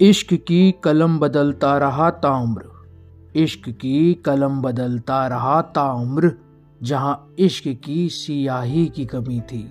इश्क की कलम बदलता रहा ताम्र इश्क की कलम बदलता रहा ताम्र जहाँ इश्क की सियाही की कमी थी।